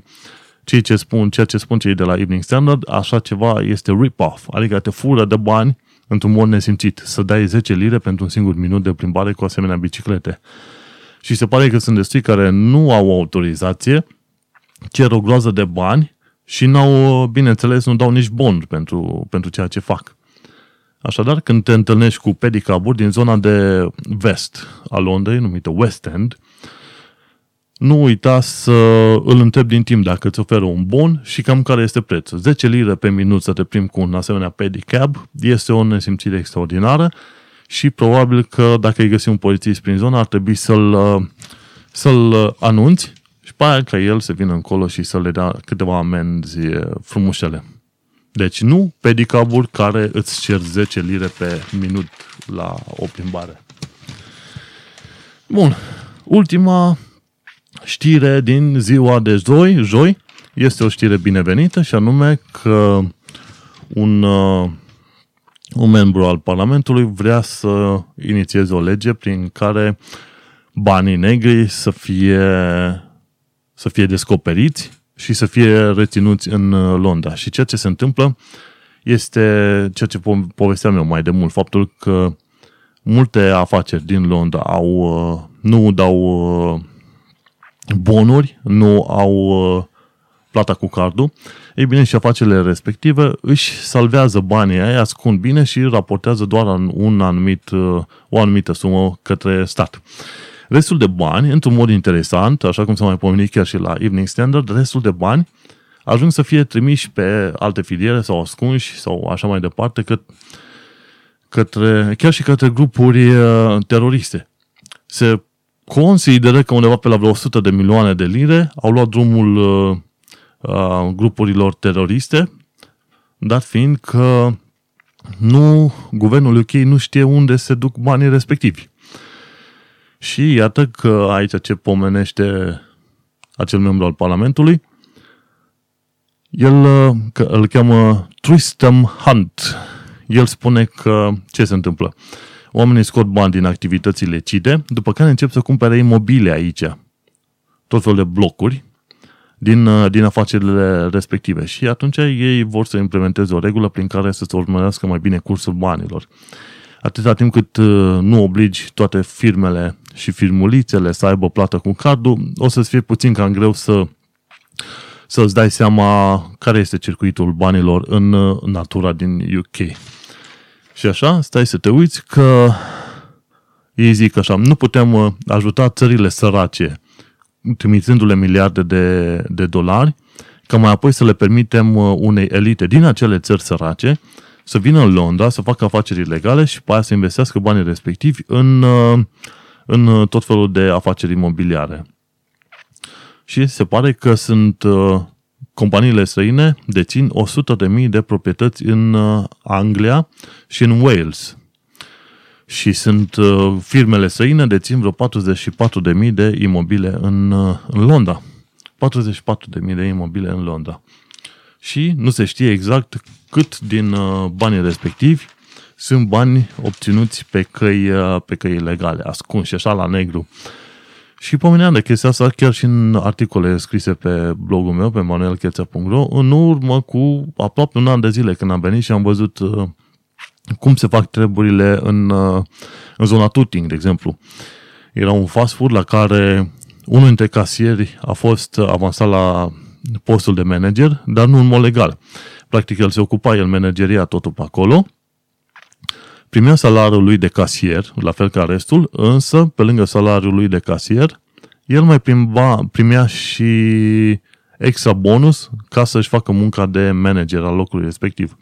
ceea ce spun, ceea ce spun cei de la Evening Standard, așa ceva este rip-off, adică te fură de bani într-un mod nesimțit, să dai 10 lire pentru un singur minut de plimbare cu asemenea biciclete. Și se pare că sunt destui care nu au autorizație, cer o groază de bani și n-au, bineînțeles, nu dau nici bond pentru, pentru ceea ce fac. Așadar, când te întâlnești cu pedicaburi din zona de vest a Londrei, numită West End, nu uita să îl întreb din timp dacă îți oferă un bon și cam care este prețul. 10 lire pe minut să te plimbi cu un asemenea pedicab este o nesimțire extraordinară și probabil că dacă ai găsi un polițist prin zonă ar trebui să-l, să-l anunți și pe aia ca el să vină încolo și să le dea câteva amenzi frumușele. Deci nu pedicaburi care îți cer 10 lire pe minut la o plimbare. Bun. Ultima știre din ziua de joi, joi este o știre binevenită și anume că un, uh, un membru al Parlamentului vrea să inițieze o lege prin care banii negri să fie, să fie descoperiți și să fie reținuți în uh, Londra. Și ceea ce se întâmplă este ceea ce povesteam eu mai de mult, faptul că multe afaceri din Londra au, uh, nu dau bonuri, nu au uh, plata cu cardul, ei bine și afacerile respective își salvează banii aia, ascund bine și raportează doar un anumit, uh, o anumită sumă către stat. Restul de bani, într-un mod interesant, așa cum s-a mai pomenit chiar și la Evening Standard, restul de bani ajung să fie trimiși pe alte filiere sau ascunși sau așa mai departe, că, către, chiar și către grupuri uh, teroriste. Se consideră că undeva pe la vreo 100 de milioane de lire au luat drumul uh, uh, grupurilor teroriste, dat fiind că nu, guvernul UK nu știe unde se duc banii respectivi. Și iată că aici ce pomenește acel membru al Parlamentului, el uh, că îl cheamă Tristram Hunt. El spune că ce se întâmplă? Oamenii scot bani din activități ilicite, după care încep să cumpere imobile aici. Tot fel de blocuri din, uh, din afacerile respective. Și atunci ei vor să implementeze o regulă prin care să se urmărească mai bine cursul banilor. Atâta timp cât uh, nu obligi toate firmele și firmulițele să aibă plată cu cardul, o să-ți fie puțin cam greu să să-ți dai seama care este circuitul banilor în uh, natura din UK. Și așa, stai să te uiți că ei zic așa, nu putem uh, ajuta țările sărace trimițându-le miliarde de, de dolari, ca mai apoi să le permitem uh, unei elite din acele țări sărace să vină în Londra, să facă afaceri legale și pe aia să investească banii respectivi în, uh, în tot felul de afaceri imobiliare. Și se pare că sunt companiile străine dețin 100.000 de proprietăți în uh, Anglia și în Wales. Și sunt uh, firmele străine dețin vreo 44.000 de imobile în, uh, în Londra. 44.000 de imobile în Londra. Și nu se știe exact cât din banii respectivi sunt bani obținuți pe căi, pe căi legale, ascunși așa la negru. Și pomeneam de chestia asta chiar și în articole scrise pe blogul meu, pe manuelcheța.ro, în urmă cu aproape un an de zile când am venit și am văzut uh, cum se fac treburile în, uh, în zona Tuting, de exemplu. Era un fast food la care unul dintre casieri a fost avansat la postul de manager, dar nu în mod legal. Practic, el se ocupa, el manageria totul pe acolo primea salariul lui de casier, la fel ca restul, însă, pe lângă salariul lui de casier, el mai primba, primea și extra bonus ca să-și facă munca de manager al locului respectiv.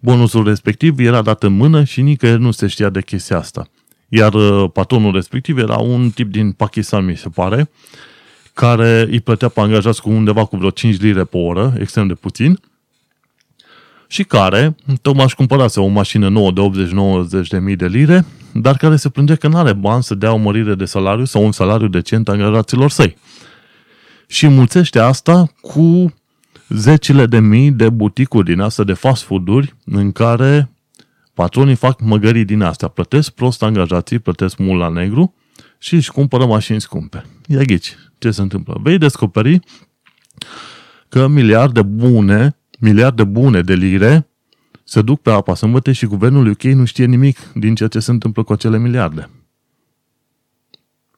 Bonusul respectiv era dat în mână și nicăieri nu se știa de chestia asta. Iar uh, patronul respectiv era un tip din Pakistan, mi se pare, care îi plătea pe angajați cu undeva cu vreo 5 lire pe oră, extrem de puțin, și care tocmai își cumpărase o mașină nouă de 80-90 de mii de lire, dar care se plângea că nu are bani să dea o mărire de salariu sau un salariu decent angajaților săi. Și mulțește asta cu zecile de mii de buticuri din asta de fast food-uri în care patronii fac măgării din astea. Plătesc prost angajații, plătesc mult la negru și își cumpără mașini scumpe. Ia ghici, ce se întâmplă? Vei descoperi că miliarde bune miliarde bune de lire se duc pe apa sâmbătă și guvernul UK nu știe nimic din ceea ce se întâmplă cu acele miliarde.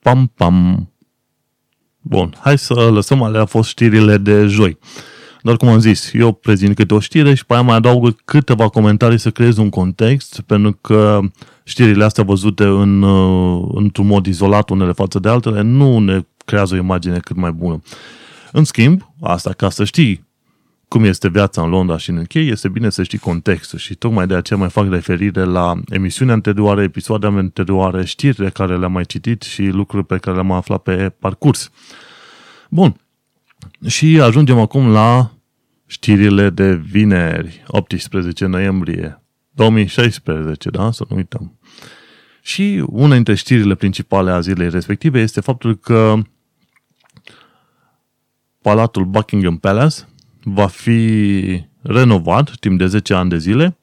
Pam, pam. Bun, hai să lăsăm alea a fost știrile de joi. Dar cum am zis, eu prezint câte o știre și pe aia mai adaug câteva comentarii să creez un context, pentru că știrile astea văzute în, uh, într-un mod izolat unele față de altele nu ne creează o imagine cât mai bună. În schimb, asta ca să știi cum este viața în Londra și în UK, este bine să știi contextul și tocmai de aceea mai fac referire la emisiunea anterioare, episoade anterioare, știrile care le-am mai citit și lucruri pe care le-am aflat pe parcurs. Bun. Și ajungem acum la știrile de vineri, 18 noiembrie 2016, da? Să nu uităm. Și una dintre știrile principale a zilei respective este faptul că Palatul Buckingham Palace va fi renovat timp de 10 ani de zile,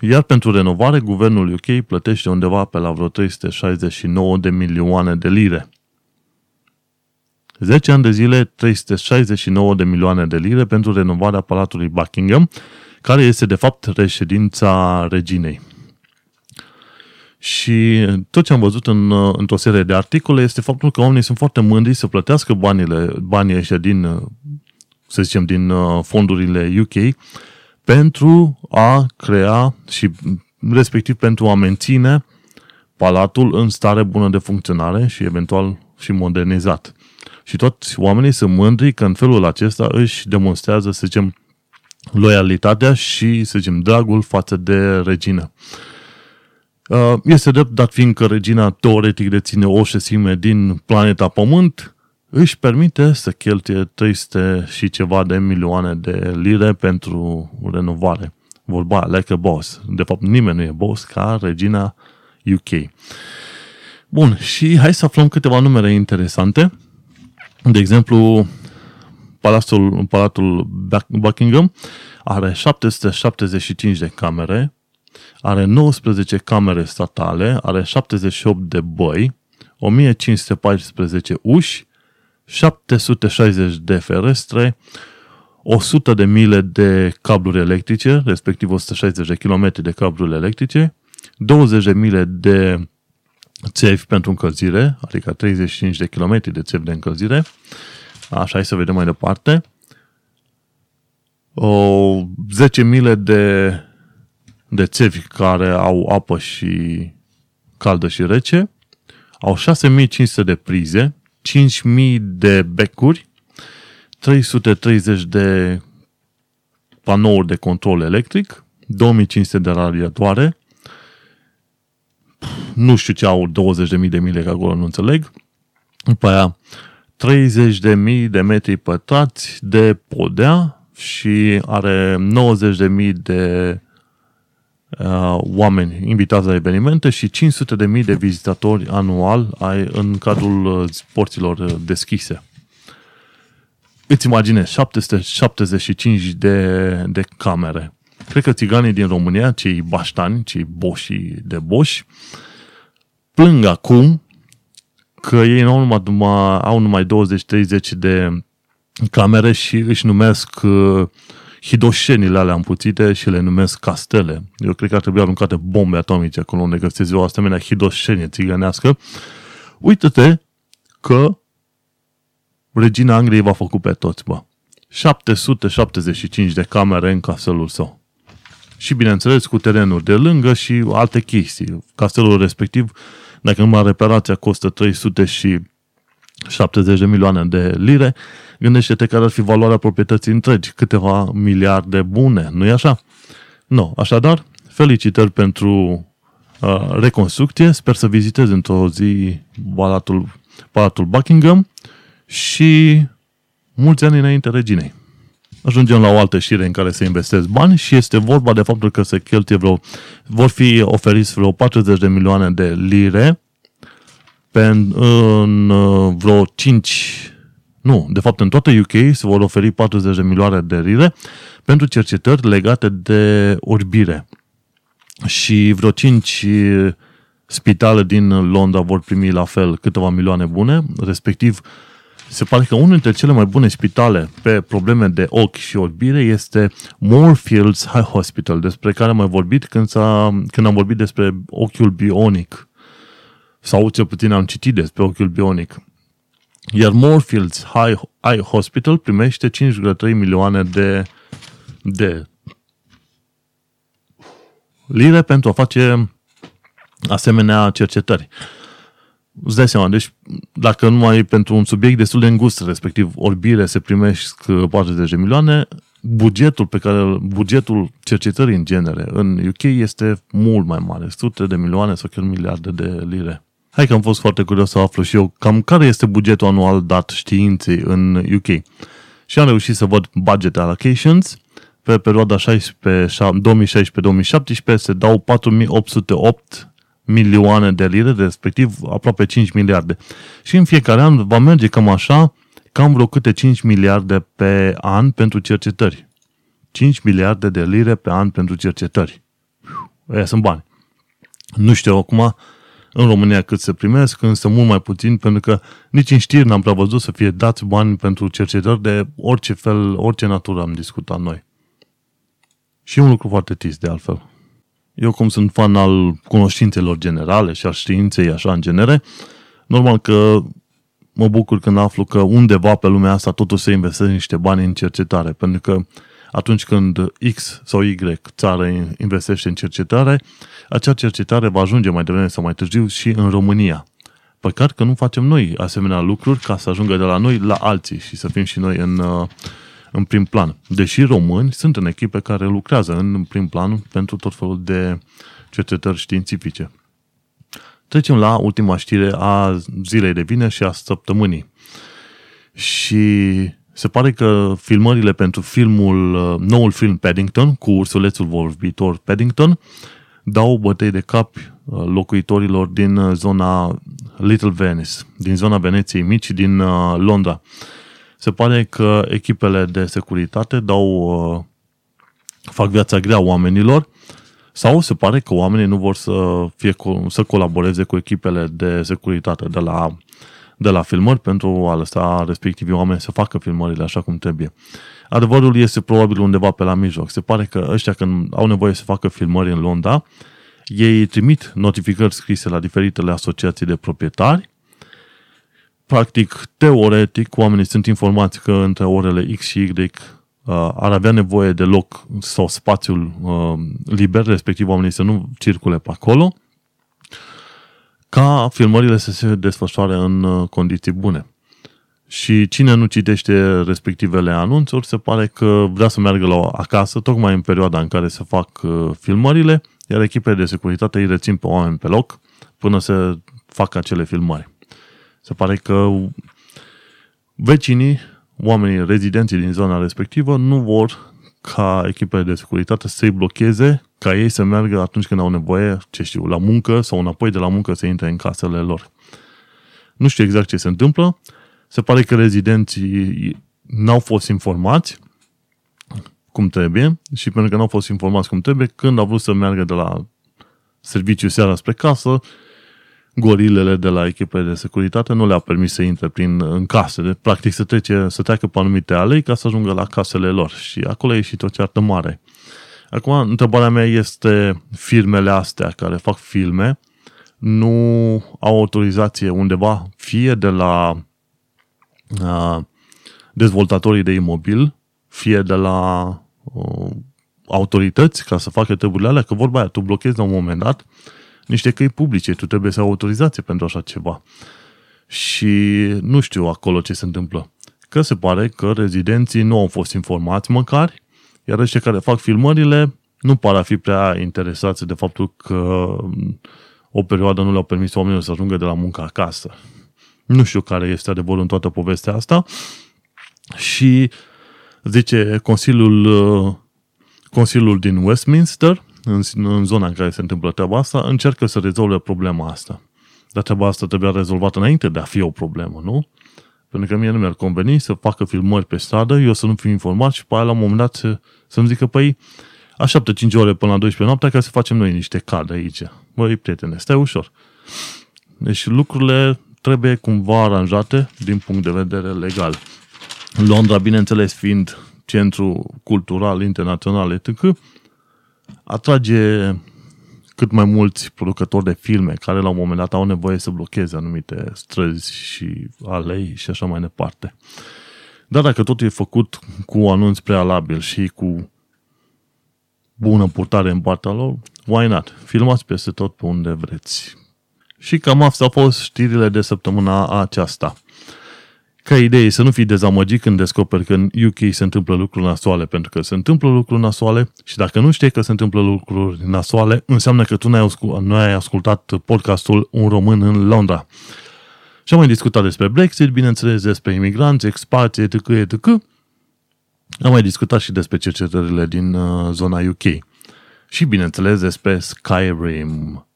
iar pentru renovare, guvernul UK plătește undeva pe la vreo 369 de milioane de lire. 10 ani de zile, 369 de milioane de lire pentru renovarea Palatului Buckingham, care este de fapt reședința reginei. Și tot ce am văzut în, într-o serie de articole este faptul că oamenii sunt foarte mândri să plătească banile, banii ăștia din, să zicem, din uh, fondurile UK pentru a crea și respectiv pentru a menține palatul în stare bună de funcționare și eventual și modernizat. Și toți oamenii sunt mândri că în felul acesta își demonstrează, să zicem, loialitatea și, să zicem, dragul față de regină. Uh, este drept, dat fiind că regina teoretic deține o șesime din planeta Pământ, își permite să cheltuie 300 și ceva de milioane de lire pentru renovare. Vorba like a boss. De fapt, nimeni nu e boss ca regina UK. Bun, și hai să aflăm câteva numere interesante. De exemplu, Palatul, Palatul Buckingham are 775 de camere, are 19 camere statale, are 78 de băi, 1514 uși, 760 de ferestre, 100 de mile de cabluri electrice, respectiv 160 de km de cabluri electrice, 20 de mile de țevi pentru încălzire, adică 35 de km de țevi de încălzire. Așa, hai să vedem mai departe. O 10 mile de, de țevi care au apă și caldă și rece. Au 6500 de prize, 5000 de becuri, 330 de panouri de control electric, 2500 de radiatoare, nu știu ce au 20.000 de mile, că acolo nu înțeleg. După aia, 30.000 de metri pătrați de podea și are 90.000 de uh, oameni invitați la evenimente și 500.000 de vizitatori anual ai, în cadrul uh, porților deschise. Îți imaginezi, 775 de, de camere. Cred că țiganii din România, cei baștani, cei boși de boși, plâng acum că ei nu au numai, numai, au numai 20-30 de camere și își numesc uh, hidoșenile alea împuțite și le numesc castele. Eu cred că ar trebui aruncate bombe atomice acolo unde găsesc o asemenea hidoșenie țigănească. Uită-te că regina Angliei va făcut pe toți, bă. 775 de camere în castelul său și, bineînțeles, cu terenuri de lângă și alte chestii. Castelul respectiv, dacă numai reparația costă 300 și 70 de milioane de lire, gândește-te care ar fi valoarea proprietății întregi, câteva miliarde bune, nu-i așa? Nu, așadar, felicitări pentru uh, reconstrucție, sper să vizitez într-o zi Palatul, Palatul Buckingham și mulți ani înainte reginei. Ajungem la o altă știre în care se investesc bani și este vorba de faptul că se cheltuie vreo, vor fi oferiți vreo 40 de milioane de lire pe, în uh, vreo 5, nu, de fapt în toată UK se vor oferi 40 de milioane de lire pentru cercetări legate de orbire. Și vreo 5 spitale din Londra vor primi la fel câteva milioane bune, respectiv se pare că unul dintre cele mai bune spitale pe probleme de ochi și orbire este Moorfields High Hospital, despre care am mai vorbit când, s-a, când am vorbit despre ochiul bionic. Sau cel puțin am citit despre ochiul bionic. Iar Moorfields High, High Hospital primește 5,3 milioane de, de lire pentru a face asemenea cercetări. Îți dai seama, deci dacă numai pentru un subiect destul de îngust, respectiv orbire, se primesc 40 de milioane, bugetul pe care bugetul cercetării în genere în UK este mult mai mare, sute de milioane sau chiar miliarde de lire. Hai că am fost foarte curios să aflu și eu cam care este bugetul anual dat științei în UK. Și am reușit să văd budget allocations. Pe perioada 2016-2017 se dau 4808 milioane de lire, respectiv aproape 5 miliarde. Și în fiecare an va merge cam așa, cam vreo câte 5 miliarde pe an pentru cercetări. 5 miliarde de lire pe an pentru cercetări. Aia sunt bani. Nu știu acum în România cât se primesc, însă mult mai puțin, pentru că nici în știri n-am prea văzut să fie dați bani pentru cercetări de orice fel, orice natură am discutat noi. Și un lucru foarte trist de altfel. Eu cum sunt fan al cunoștințelor generale și a științei așa în genere, normal că mă bucur când aflu că undeva pe lumea asta totuși se investește niște bani în cercetare, pentru că atunci când X sau Y țară investește în cercetare, acea cercetare va ajunge mai devreme sau mai târziu și în România. Păcat că nu facem noi asemenea lucruri ca să ajungă de la noi la alții și să fim și noi în, uh, în prim plan. Deși români sunt în echipe care lucrează în prim plan pentru tot felul de cercetări științifice. Trecem la ultima știre a zilei de vineri și a săptămânii. Și se pare că filmările pentru filmul, uh, noul film Paddington, cu ursulețul vorbitor Paddington, dau bătăi de cap uh, locuitorilor din uh, zona Little Venice, din zona Veneției Mici, din Londra. Se pare că echipele de securitate dau, fac viața grea oamenilor sau se pare că oamenii nu vor să, fie, să colaboreze cu echipele de securitate de la de la filmări pentru a lăsa respectivii oameni să facă filmările așa cum trebuie. Adevărul este probabil undeva pe la mijloc. Se pare că ăștia când au nevoie să facă filmări în Londra, ei trimit notificări scrise la diferitele asociații de proprietari. Practic, teoretic, oamenii sunt informați că între orele X și Y uh, ar avea nevoie de loc sau spațiul uh, liber, respectiv oamenii să nu circule pe acolo ca filmările să se desfășoare în uh, condiții bune. Și cine nu citește respectivele anunțuri, se pare că vrea să meargă la acasă, tocmai în perioada în care se fac uh, filmările, iar echipele de securitate îi rețin pe oameni pe loc până să facă acele filmări. Se pare că vecinii, oamenii rezidenții din zona respectivă, nu vor ca echipele de securitate să-i blocheze ca ei să meargă atunci când au nevoie, ce știu, la muncă sau înapoi de la muncă să intre în casele lor. Nu știu exact ce se întâmplă. Se pare că rezidenții n-au fost informați cum trebuie și pentru că n-au fost informați cum trebuie, când au vrut să meargă de la serviciu seara spre casă, gorilele de la echipele de securitate nu le-a permis să intre prin, în case. De, practic să, trece, să treacă pe anumite alei ca să ajungă la casele lor. Și acolo a ieșit o ceartă mare. Acum, întrebarea mea este, firmele astea care fac filme nu au autorizație undeva, fie de la uh, dezvoltatorii de imobil, fie de la uh, autorități ca să facă treburile alea, că vorba aia, tu blochezi la un moment dat niște căi publice, tu trebuie să ai autorizație pentru așa ceva. Și nu știu acolo ce se întâmplă. Că se pare că rezidenții nu au fost informați măcar iar ăștia care fac filmările nu par a fi prea interesați de faptul că o perioadă nu le-au permis oamenilor să ajungă de la muncă acasă. Nu știu care este adevărul în toată povestea asta. Și zice Consiliul, Consiliul din Westminster, în, în zona în care se întâmplă treaba asta, încearcă să rezolve problema asta. Dar treaba asta trebuia rezolvată înainte de a fi o problemă, nu? Pentru că mie nu mi-ar conveni să facă filmări pe stradă, eu să nu fiu informat și pe aia la un moment dat să, să-mi zică, păi, așteaptă 5 ore până la 12 noaptea ca să facem noi niște cadre aici. Băi, prietene, stai ușor. Deci lucrurile trebuie cumva aranjate din punct de vedere legal. Londra, bineînțeles, fiind centru cultural internațional, etc., atrage cât mai mulți producători de filme care la un moment dat au nevoie să blocheze anumite străzi și alei și așa mai departe. Dar dacă totul e făcut cu anunț prealabil și cu bună purtare în partea lor, why not? Filmați peste tot pe unde vreți. Și cam asta au fost știrile de săptămâna aceasta. Ca idee să nu fii dezamăgit când descoperi că în UK se întâmplă lucruri nasoale, pentru că se întâmplă lucruri nasoale și dacă nu știi că se întâmplă lucruri nasoale, înseamnă că tu nu ai, ascult, nu ai ascultat podcastul Un român în Londra. Și am mai discutat despre Brexit, bineînțeles despre imigranți, expație, etc., etc., am mai discutat și despre cercetările din uh, zona UK. Și, bineînțeles, despre Skyrim.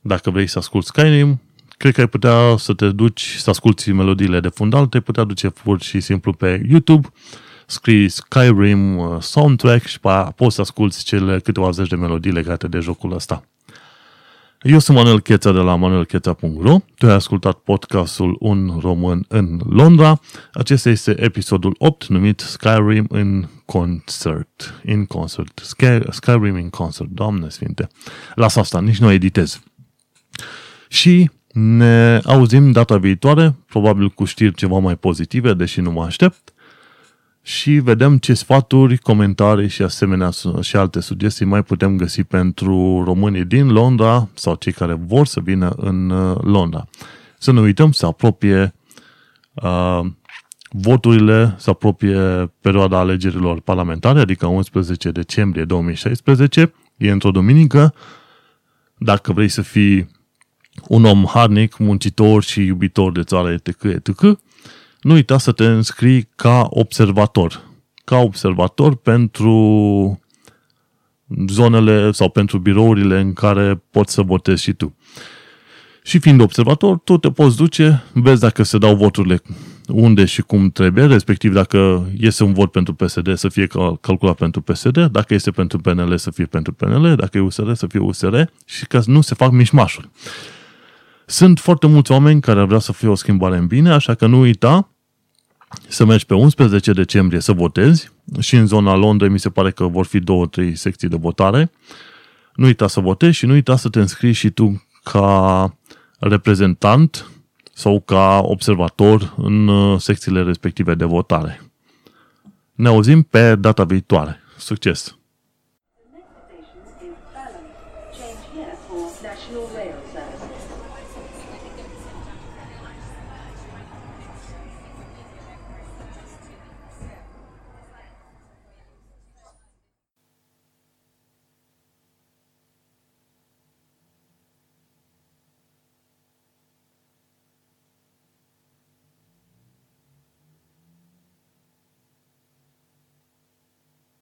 Dacă vrei să asculti Skyrim, cred că ai putea să te duci să asculti melodiile de fundal, te putea duce pur și simplu pe YouTube, scrii Skyrim uh, soundtrack și poți să asculti cele câteva zeci de melodii legate de jocul ăsta. Eu sunt Manuel Cheța de la manuelcheța.ro Tu ai ascultat podcastul Un Român în Londra. Acesta este episodul 8 numit Skyrim in Concert. In Concert. Skyrim in Concert. Doamne sfinte. Las asta, nici nu editez. Și ne auzim data viitoare, probabil cu știri ceva mai pozitive, deși nu mă aștept și vedem ce sfaturi, comentarii și asemenea și alte sugestii mai putem găsi pentru românii din Londra sau cei care vor să vină în uh, Londra. Să nu uităm, se apropie uh, voturile, se apropie perioada alegerilor parlamentare, adică 11 decembrie 2016, e într-o duminică. Dacă vrei să fii un om harnic, muncitor și iubitor de țară, etc., etc., nu uita să te înscrii ca observator. Ca observator pentru zonele sau pentru birourile în care poți să votezi și tu. Și fiind observator, tu te poți duce, vezi dacă se dau voturile unde și cum trebuie, respectiv dacă este un vot pentru PSD să fie calculat pentru PSD, dacă este pentru PNL să fie pentru PNL, dacă e USR să fie USR și ca să nu se fac mișmașuri. Sunt foarte mulți oameni care ar vrea să fie o schimbare în bine, așa că nu uita să mergi pe 11 decembrie să votezi și în zona Londrei mi se pare că vor fi două, trei secții de votare. Nu uita să votezi și nu uita să te înscrii și tu ca reprezentant sau ca observator în uh, secțiile respective de votare. Ne auzim pe data viitoare. Succes!